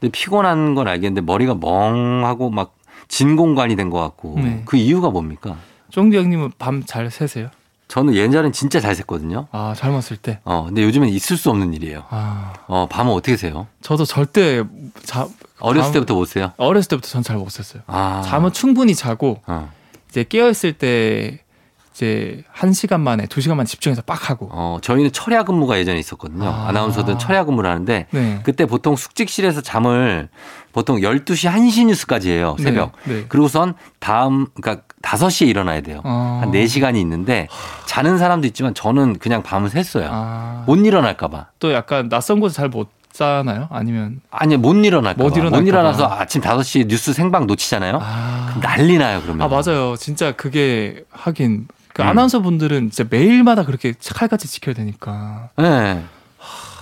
근데 피곤한 건 알겠는데 머리가 멍하고 막 진공관이 된 것 같고 네. 그 이유가 뭡니까? 쫑디 형님은 밤 잘 새세요? 저는 예전엔 진짜 잘 샜거든요. 아, 젊었을 때. 어, 근데 요즘엔 있을 수 없는 일이에요. 아, 어, 밤은 어떻게 새요? 저도 절대 자, 어렸을 밤- 때부터 못 새요? 어렸을 때부터 전 잘못 잤어요. 아. 잠은 충분히 자고 어, 이제 깨어 있을 때 이제 한 시간 만에 두 시간 만 집중해서 빡 하고. 어, 저희는 철야 근무가 예전에 있었거든요. 아. 아. 나운서든 철야 근무를 하는데 네. 그때 보통 숙직실에서 잠을 보통 12시 1시 뉴스까지 해요. 새벽. 네. 네. 그리고선 다음 그러니까 5시에 일어나야 돼요. 어. 한 4시간이 있는데 자는 사람도 있지만 저는 그냥 밤을 샜어요. 아, 못 일어날까 봐. 또 약간 낯선 곳에 잘못 자나요? 아니면 아니 못 일어날까 못 못 일어나서 봐. 아침 5시에 뉴스 생방 놓치잖아요. 아, 난리 나요, 그러면. 아 맞아요. 진짜 그게 하긴 그 음. 아나운서 분들은 진짜 매일마다 그렇게 칼같이 지켜야 되니까. 네.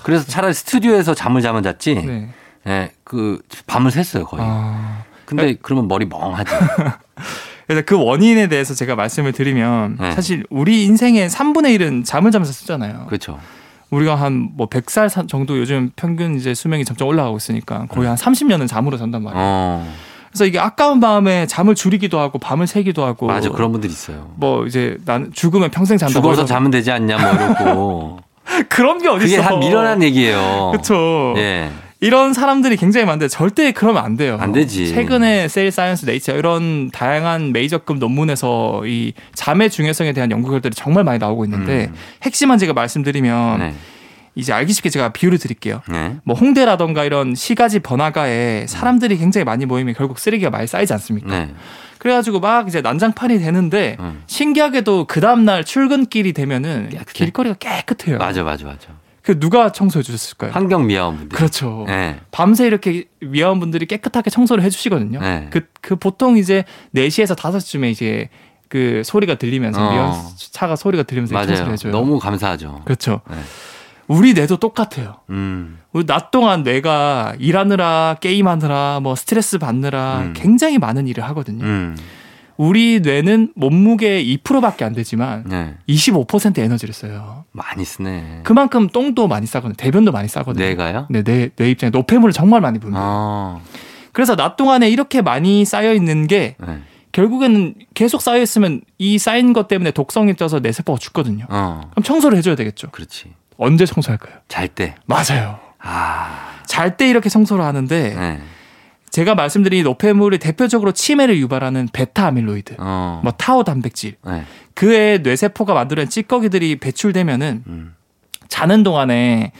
그래서 차라리 스튜디오에서 잠을 자면 잤지. 네. 네. 그 밤을 샜어요, 거의. 아. 근데 그러면 머리 멍하지. 그래서 그 원인에 대해서 제가 말씀을 드리면 네. 사실 우리 인생의 3분의 1은 잠을 자면서 쓰잖아요. 그렇죠. 우리가 한 뭐 100살 정도 요즘 평균 이제 수명이 점점 올라가고 있으니까 거의 한 30년은 잠으로 잔단 말이에요. 어. 그래서 이게 아까운 마음에 잠을 줄이기도 하고 밤을 새기도 하고 맞아. 그런 분들 있어요. 뭐 이제 난 죽으면 평생 잔다 죽어서 뭐 자면 되지 않냐, 뭐 이러고. 그런 게 어디 그게 있어? 한 미련한 얘기예요. 그렇죠. 예. 이런 사람들이 굉장히 많은데 절대 그러면 안 돼요. 안 되지. 최근에 Cell Science Nature 이런 다양한 메이저급 논문에서 이 잠의 중요성에 대한 연구 결과들이 정말 많이 나오고 있는데 음. 핵심만 제가 말씀드리면 네. 이제 알기 쉽게 제가 비유를 드릴게요. 네. 뭐 홍대라던가 이런 시가지 번화가에 사람들이 굉장히 많이 모이면 결국 쓰레기가 많이 쌓이지 않습니까? 네. 그래가지고 막 이제 난장판이 되는데 음. 신기하게도 그 다음날 출근길이 되면은 깨끗해. 길거리가 깨끗해요. 맞아, 맞아, 맞아. 그 누가 청소해 주셨을까요? 환경 미화원 분들. 그렇죠. 네. 밤새 이렇게 위아원 분들이 깨끗하게 청소를 해주시거든요. 네. 그, 그 보통 이제 4시에서 5시쯤에 이제 그 소리가 들리면서 어. 위아원 차가 소리가 들리면서 이렇게 청소를 맞아요. 해줘요. 너무 감사하죠. 그렇죠. 네. 우리 뇌도 똑같아요. 음. 우리 낮 동안 뇌가 일하느라 게임하느라 뭐 스트레스 받느라 음. 굉장히 많은 일을 하거든요. 음. 우리 뇌는 몸무게의 2%밖에 안 되지만 네. 25% 에너지를 써요. 많이 쓰네. 그만큼 똥도 많이 싸거든요. 대변도 많이 싸거든요. 뇌가요? 네, 뇌, 뇌 입장에 노폐물을 정말 많이 분비해요. 어. 그래서 낮 동안에 이렇게 많이 쌓여 있는 게 네. 결국에는 계속 쌓여 있으면 이 쌓인 것 때문에 독성이 쪄서 내 세포가 죽거든요. 어. 그럼 청소를 해줘야 되겠죠. 그렇지. 언제 청소할까요? 잘 때. 맞아요. 아. 잘 때 이렇게 청소를 하는데 네. 제가 말씀드린 이 노폐물이 대표적으로 치매를 유발하는 베타 아밀로이드, 어. 뭐 타오 단백질, 네. 그의 뇌세포가 만들어낸 찌꺼기들이 배출되면은 음. 자는 동안에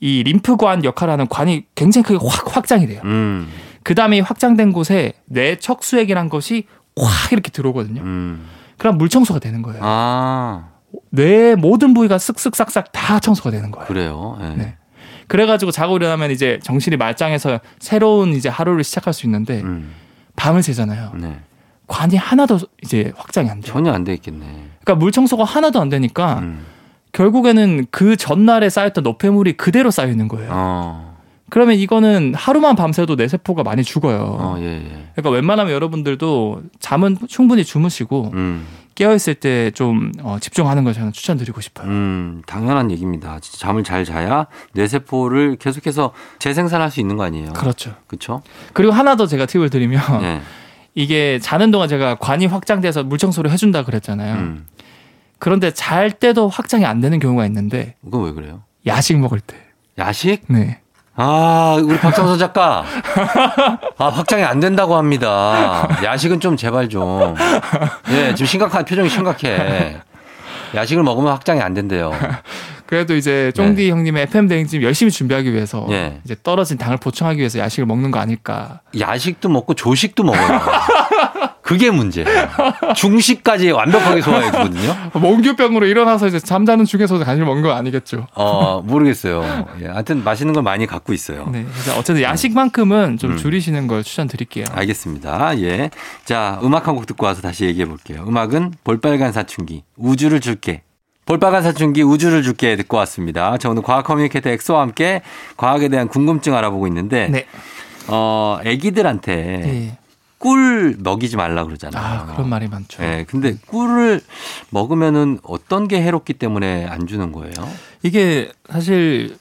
이 림프관 역할을 하는 관이 굉장히 크게 확 확장이 돼요. 음. 그 다음에 확장된 곳에 뇌 척수액이란 것이 확 이렇게 들어오거든요. 음. 그럼 물 청소가 되는 거예요. 아. 뇌의 모든 부위가 쓱쓱싹싹 다 청소가 되는 거예요. 그래요. 네. 네. 그래가지고 자고 일어나면 이제 정신이 말짱해서 새로운 이제 하루를 시작할 수 있는데 음. 밤을 새잖아요. 네. 관이 하나도 이제 확장이 안 돼요. 전혀 안 돼 있겠네. 그러니까 물 청소가 하나도 안 되니까 음. 결국에는 그 전날에 쌓였던 노폐물이 그대로 쌓여 있는 거예요. 어. 그러면 이거는 하루만 밤새도 내 세포가 많이 죽어요. 어, 예, 예. 그러니까 웬만하면 여러분들도 잠은 충분히 주무시고 음. 깨어 있을 때좀 집중하는 걸 저는 추천드리고 싶어요. 음, 당연한 얘기입니다. 진짜 잠을 잘 자야 뇌세포를 계속해서 재생산할 수 있는 거 아니에요. 그렇죠. 그렇죠? 그리고 하나 더 제가 팁을 드리면 네. 이게 자는 동안 제가 관이 확장돼서 물 청소를 해준다 그랬잖아요. 음. 그런데 잘 때도 확장이 안 되는 경우가 있는데 그건 왜 그래요? 야식 먹을 때. 야식? 네. 아, 우리 박상선 작가. 아, 확장이 안 된다고 합니다. 야식은 좀 제발 좀. 예, 지금 심각한 표정이 심각해. 야식을 먹으면 확장이 안 된대요. 그래도 이제 쫑디 형님의 FM 대행진 열심히 준비하기 위해서 네. 이제 떨어진 당을 보충하기 위해서 야식을 먹는 거 아닐까. 야식도 먹고 조식도 먹어요. 그게 문제예요. 중식까지 완벽하게 소화해 주거든요. 몽유병으로 일어나서 이제 잠자는 중에서도 간식 먹는 거 아니겠죠. 어, 모르겠어요. 예, 하여튼 맛있는 걸 많이 갖고 있어요. 네. 어쨌든 야식만큼은 좀 음. 줄이시는 걸 추천드릴게요. 알겠습니다. 예. 자, 음악 한 곡 듣고 와서 다시 얘기해 볼게요. 음악은 볼빨간 사춘기, 우주를 줄게. 볼빨간 사춘기, 우주를 줄게 듣고 왔습니다. 저 오늘 과학 커뮤니케이터 엑소와 함께 과학에 대한 궁금증 알아보고 있는데, 네. 어, 애기들한테 예. 꿀 먹이지 말라 그러잖아요. 아, 그런 말이 많죠. 예, 근데 꿀을 먹으면은 어떤 게 해롭기 때문에 안 주는 거예요? 이게 사실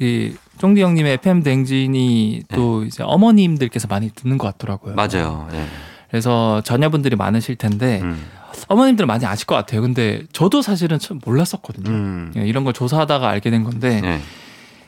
이 쫑디 형님의 FM 댕진이 또 이제 어머님들께서 많이 듣는 것 같더라고요. 네. 맞아요. 예. 그래서 자녀분들이 많으실 텐데 음. 어머님들 많이 아실 것 같아요. 근데 저도 사실은 참 몰랐었거든요. 음. 예, 이런 걸 조사하다가 알게 된 건데 네.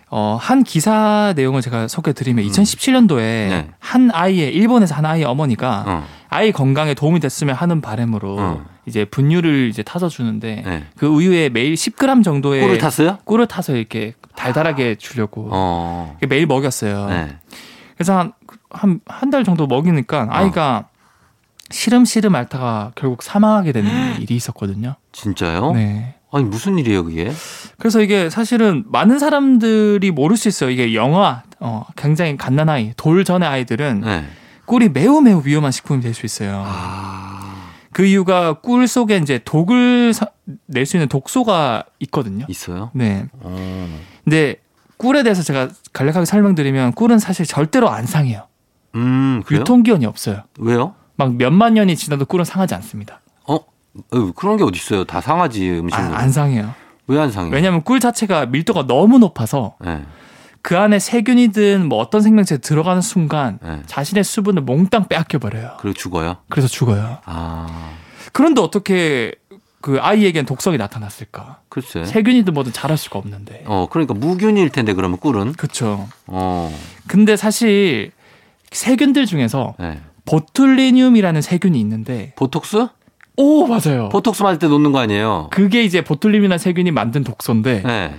어, 한 기사 내용을 제가 소개드리면 2017년도에 음. 네. 한 아이의 일본에서 한 아이의 어머니가 어. 아이 건강에 도움이 됐으면 하는 바람으로 어. 이제 분유를 이제 타서 주는데 네. 그 우유에 매일 10g 정도의 꿀을 탔어요? 꿀을 타서 이렇게 달달하게 주려고 어. 매일 먹였어요. 네. 그래서 한 한 한 달 정도 먹이니까 아이가 시름시름 앓다가 결국 사망하게 되는 일이 있었거든요. 진짜요? 네. 아니 무슨 일이에요 그게? 그래서 이게 사실은 많은 사람들이 모를 수 있어요. 이게 영아, 어, 굉장히 갓난아이, 돌 전의 아이들은 네. 꿀이 매우 매우 위험한 식품이 될 수 있어요. 아 그 이유가 꿀 속에 이제 독을 낼 수 있는 독소가 있거든요. 있어요? 네. 어. 근데 꿀에 대해서 제가 간략하게 설명드리면 꿀은 사실 절대로 안 상해요. 음? 유통기한이 없어요. 왜요? 막 몇만 년이 지나도 꿀은 상하지 않습니다. 어? 어, 그런 게 어디 있어요? 다 상하지 아, 음식물. 안 상해요. 왜 안 상해? 왜냐하면 꿀 자체가 밀도가 너무 높아서 네. 그 안에 세균이든 뭐 어떤 생명체 들어가는 순간 네. 자신의 수분을 몽땅 빼앗겨 버려요. 그리고 죽어요? 그래서 죽어요. 아 그런데 어떻게 그 아이에겐 독성이 나타났을까? 글쎄. 세균이든 뭐든 잘할 수가 없는데. 어 그러니까 무균일 텐데 그러면 꿀은? 그렇죠. 어. 근데 사실 세균들 중에서 네. 보툴리늄이라는 세균이 있는데 보톡스? 오 맞아요. 보톡스 맞을 때 놓는 거 아니에요? 그게 이제 보툴리늄이라는 세균이 만든 독소인데 네.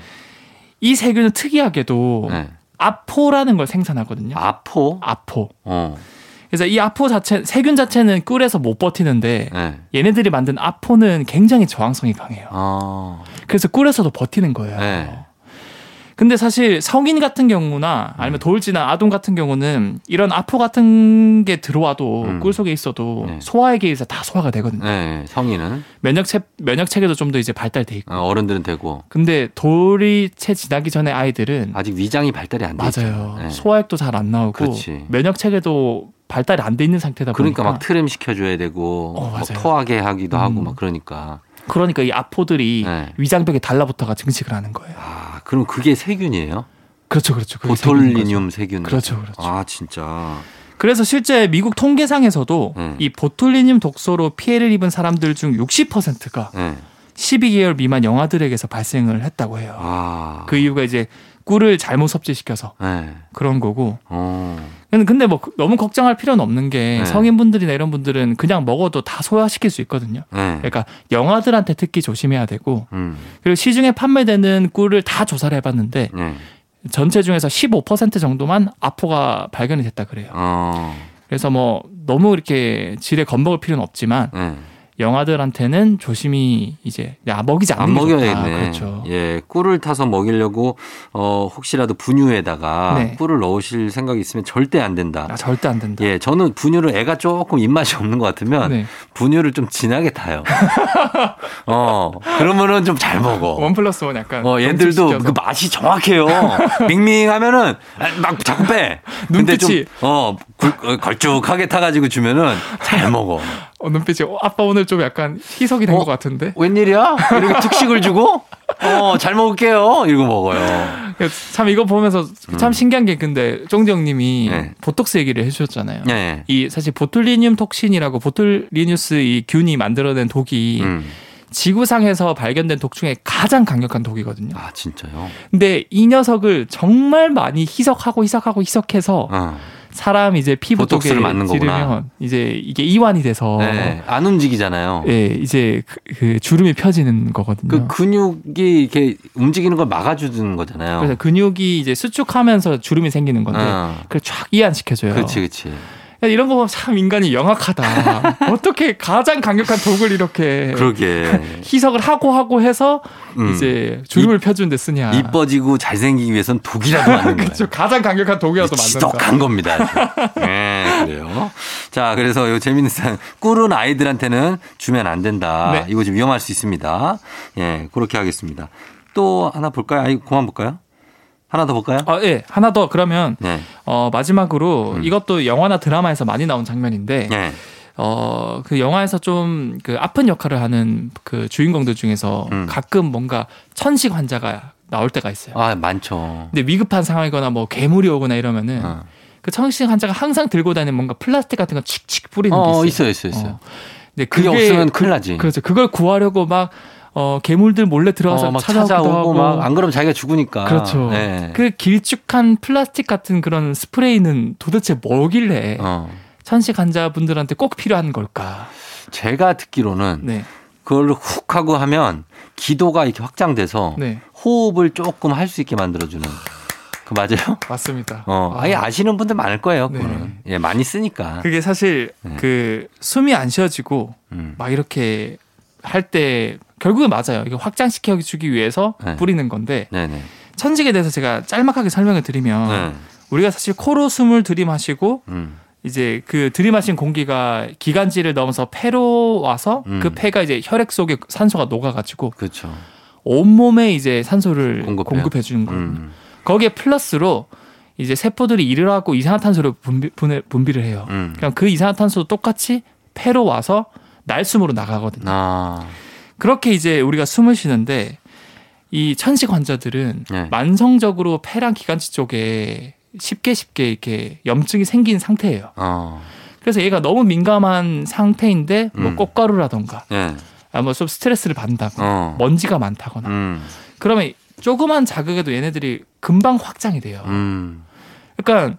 이 세균은 특이하게도 네. 아포라는 걸 생산하거든요. 아포? 아포. 어. 그래서 이 아포 자체 세균 자체는 꿀에서 못 버티는데 네. 얘네들이 만든 아포는 굉장히 저항성이 강해요. 어. 그래서 꿀에서도 버티는 거예요. 네. 근데 사실 성인 같은 경우나 아니면 돌지나 아동 같은 경우는 이런 아포 같은 게 들어와도 음. 꿀 속에 있어도 네. 소화에 의해서 다 소화가 되거든요. 네. 성인은 면역 체 면역 체계도 좀 더 이제 발달돼 있고. 어, 어른들은 되고 근데 돌이 채 지나기 전에 아이들은 아직 위장이 발달이 안 돼 맞아요. 네. 소화액도 잘 안 나오고 그렇지. 면역 체계도 발달이 안 돼 있는 상태다 그러니까 보니까 막 트램 시켜줘야 되고 어, 막. 토하게 하기도 하고 음. 막 그러니까 그러니까 이 아포들이 네. 위장벽에 달라붙어가 증식을 하는 거예요. 아 그럼 그게 세균이에요? 그렇죠, 그렇죠. 보톨리늄 세균 그렇죠, 그렇죠. 아 진짜 그래서 실제 미국 통계상에서도 네. 이 보툴리늄 독소로 피해를 입은 사람들 중 60%가 네. 12개월 미만 영아들에게서 발생을 했다고 해요. 아 그 이유가 이제 꿀을 잘못 섭취시켜서 네. 그런 거고. 어. 근데- 뭐 너무 걱정할 필요는 없는 게 네. 성인분들이나 이런 분들은 그냥 먹어도 다 소화시킬 수 있거든요. 네. 그러니까 영아들한테 특히 조심해야 되고 음. 그리고 시중에 판매되는 꿀을 다 조사를 해봤는데 네. 전체 중에서 15% 정도만 아포가 발견이 됐다 그래요. 어. 그래서 뭐 너무 이렇게 질에 겁먹을 필요는 없지만 네. 영아들한테는 조심히 이제 야, 먹이지 않는 안. 먹여야겠네. 그렇죠. 예, 꿀을 타서 먹이려고 어 혹시라도 분유에다가 네. 꿀을 넣으실 생각이 있으면 절대 안 된다. 아, 절대 안 된다. 예, 저는 분유를 애가 조금 입맛이 없는 것 같으면 네. 분유를 좀 진하게 타요. 어, 그러면은 좀 잘 먹어. one plus one 약간. 어, 얘들도. 그 맛이 정확해요. 밍밍하면은 막 자꾸 빼. 근데 눈빛이. 좀, 어, 굴- 어, 걸쭉하게 타가지고 주면은 잘 먹어. 어, 눈빛이 어, 아빠 오늘 좀 약간 희석이 된 어? 것 같은데. 웬일이야? 이렇게 특식을 주고, 어, 잘 먹을게요. 이러고 먹어요. 참 이거 보면서 참 신기한 게 근데 쫑지 형님이 음. 네. 보톡스 얘기를 해주셨잖아요. 네. 이 사실 botulinum toxin이라고 보툴리누스 이 균이 만들어낸 독이 음. 지구상에서 발견된 독 중에 가장 강력한 독이거든요. 아, 진짜요? 근데 이 녀석을 정말 많이 희석하고 희석하고 희석해서 어. 사람 이제 피부 쪽에 보톡스를 맞는. 지르면 이제 이게 이완이 돼서 네. 안 움직이잖아요. 예, 이제 그, 그 주름이 펴지는 거거든요. 그 근육이 이렇게 움직이는 걸 막아주는 거잖아요. 그래서 근육이 이제 수축하면서 주름이 생기는 건데 어. 그걸 쫙 이완시켜줘요. 그렇지, 그렇지. 야, 이런 거 보면 참 인간이 영악하다. 어떻게 가장 강력한 독을 이렇게 그러게. 희석을 하고 하고 해서 음. 이제 주름을 펴주는 데 쓰냐. 이뻐지고 잘생기기 위해선 독이라도 맞는 거예요. 그렇죠. 가장 강력한 독이라도 만든다. 지독한 겁니다. 네, 그래요. 자, 그래서 요 재밌는 사연. 꿀은 아이들한테는 주면 안 된다. 네. 이거 좀 위험할 수 있습니다. 예, 그렇게 하겠습니다. 또 하나 볼까요? 아이, 그만 볼까요? 하나 더 볼까요? 아, 예. 하나 더 그러면 네. 어, 마지막으로 음. 이것도 영화나 드라마에서 많이 나온 장면인데 네. 어, 그 영화에서 좀 그 아픈 역할을 하는 그 주인공들 중에서 음. 가끔 뭔가 천식 환자가 나올 때가 있어요. 아, 많죠. 근데 위급한 상황이거나 뭐 괴물이 오거나 이러면은 어. 그 천식 환자가 항상 들고 다니는 뭔가 플라스틱 같은 거 칙칙 뿌리는 게 어, 있어요. 있어요, 있어요, 있어요. 어. 근데 그게 그게 없으면 큰일 나지. 그렇죠. 그걸 구하려고 막 어, 괴물들 몰래 들어가서 어, 찾아오고 막 안 그러면 자기가 죽으니까. 그렇죠. 네. 그 길쭉한 플라스틱 같은 그런 스프레이는 도대체 뭐길래 어. 천식 환자분들한테 꼭 필요한 걸까? 제가 듣기로는 네, 그걸 훅 하고 하면 기도가 이렇게 확장돼서 네, 호흡을 조금 할 수 있게 만들어주는. 그 맞아요? 맞습니다. 어, 아, 아예 아시는 분들 많을 거예요. 네. 그거는. 예, 많이 쓰니까. 그게 사실 네. 그 숨이 안 쉬어지고 음. 막 이렇게 할 때 결국은 맞아요. 이거 확장시켜 주기 위해서 네. 뿌리는 건데 네네. 천직에 대해서 제가 짤막하게 설명을 드리면 네. 우리가 사실 코로 숨을 들이마시고 음. 이제 그 들이마신 공기가 기관지를 넘어서 폐로 와서 음. 그 폐가 이제 혈액 속에 산소가 녹아가지고 그렇죠. 온몸에 이제 산소를 공급해요. 공급해 주는 거예요. 음. 거기에 플러스로 이제 세포들이 일을 하고 이산화탄소를 분비, 분비를 해요. 음. 그럼 그 이산화탄소도 똑같이 폐로 와서 날숨으로 나가거든요. 아. 그렇게 이제 우리가 숨을 쉬는데 이 천식 환자들은 네. 만성적으로 폐랑 기관지 쪽에 쉽게 쉽게 이렇게 염증이 생긴 상태예요. 어. 그래서 얘가 너무 민감한 상태인데 뭐 음. 꽃가루라던가 예. 아뭐 좀 스트레스를 받는다거나 어. 먼지가 많다거나 음. 그러면 조그만 자극에도 얘네들이 금방 확장이 돼요. 음. 그러니까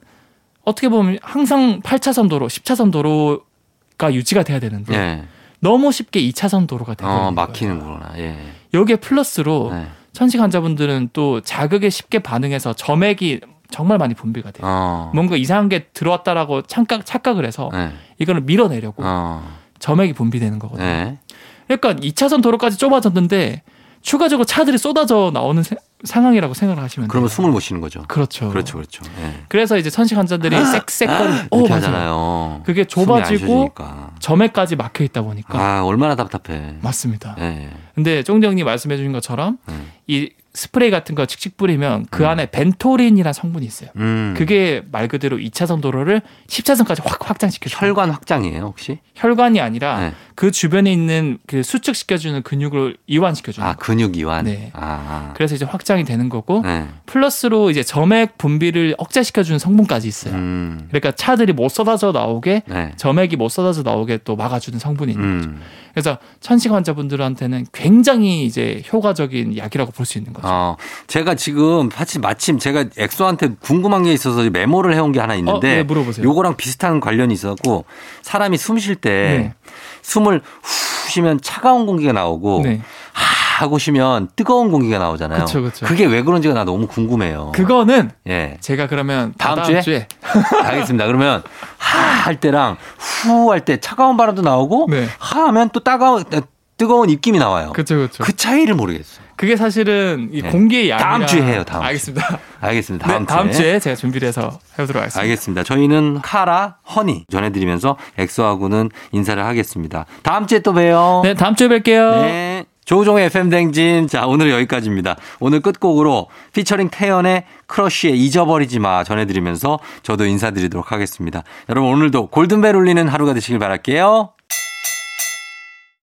어떻게 보면 항상 8차선 도로, 10차선 도로가 유지가 돼야 되는데 예. 너무 쉽게 2차선 도로가 되버리는 어. 막히는구나. 예. 여기에 플러스로 네. 천식 환자분들은 또 자극에 쉽게 반응해서 점액이 정말 많이 분비가 돼요. 어. 뭔가 이상한 게 들어왔다라고 착각, 착각을 해서 네. 이거를 밀어내려고 어. 점액이 분비되는 거거든요. 네. 그러니까 2차선 도로까지 좁아졌는데 추가적으로 차들이 쏟아져 나오는 세- 상황이라고 생각을 하시면 그러면 돼요. 숨을 못 쉬는 거죠. 그렇죠. 그렇죠, 그렇죠. 예. 그래서 이제 천식 환자들이 쌕쌕거리 이렇게 오, 맞아요. 하잖아요. 그게 숨이 안 좁아지고. 점액까지 막혀 있다 보니까 아, 얼마나 답답해. 맞습니다. 예. 근데 쫑정님 말씀해 주신 것처럼 네. 이 스프레이 같은 거 칙칙 뿌리면 그 음. 안에 벤토린이라는 성분이 있어요. 음. 그게 말 그대로 2차선 도로를 10차선까지 확 확장시켜 줘요. 혈관 확장이에요, 혹시? 혈관이 아니라 네. 그 주변에 있는 그 수축시켜 주는 근육을 이완시켜 주는 아. 근육 이완. 네. 아. 그래서 이제 확장이 되는 거고 네. 플러스로 이제 점액 분비를 억제시켜 주는 성분까지 있어요. 음. 그러니까 차들이 못 쏟아져 나오게 네. 점액이 못 쏟아져 나오게 또 막아주는 성분이 있는 거죠. 음. 그래서 천식 환자분들한테는 굉장히 이제 효과적인 약이라고 볼 수 있는 거죠. 어, 제가 지금 마침, 마침 제가 엑소한테 궁금한 게 있어서 메모를 해온 게 하나 어, 있는데 네, 물어보세요. 요거랑 비슷한 관련이 있었고 사람이 숨 쉴때 네. 숨을 후 쉬면 차가운 공기가 나오고 네. 하 하고 쉬면 뜨거운 공기가 나오잖아요. 그쵸, 그쵸. 게왜 그런지가 나 너무 궁금해요. 그거는 예. 제가 그러면 다음 다음, 주에? 주에, 알겠습니다. 그러면 하 할 때랑 후 할 때 차가운 바람도 나오고 네. 하 하면 또 따가운 뜨거운 입김이 나와요. 그렇죠, 그렇죠. 그 차이를 모르겠어요. 그게 사실은 이 네. 공기의 양이랑 다음 주에 해요, 다음 주에. 알겠습니다. 알겠습니다. 다음, 네, 다음 주에. 주에 제가 준비를 해서 해보도록 하겠습니다. 알겠습니다. 저희는 카라, 허니 전해드리면서 엑소하고는 인사를 하겠습니다. 다음 주에 또 봬요. 네, 다음 주에 뵐게요. 네. 조종의 FM 댕진. 자, 오늘 여기까지입니다. 오늘 끝곡으로 피처링 태연의 크러쉬의 잊어버리지 마 전해드리면서 저도 인사드리도록 하겠습니다. 여러분 오늘도 골든벨 울리는 하루가 되시길 바랄게요.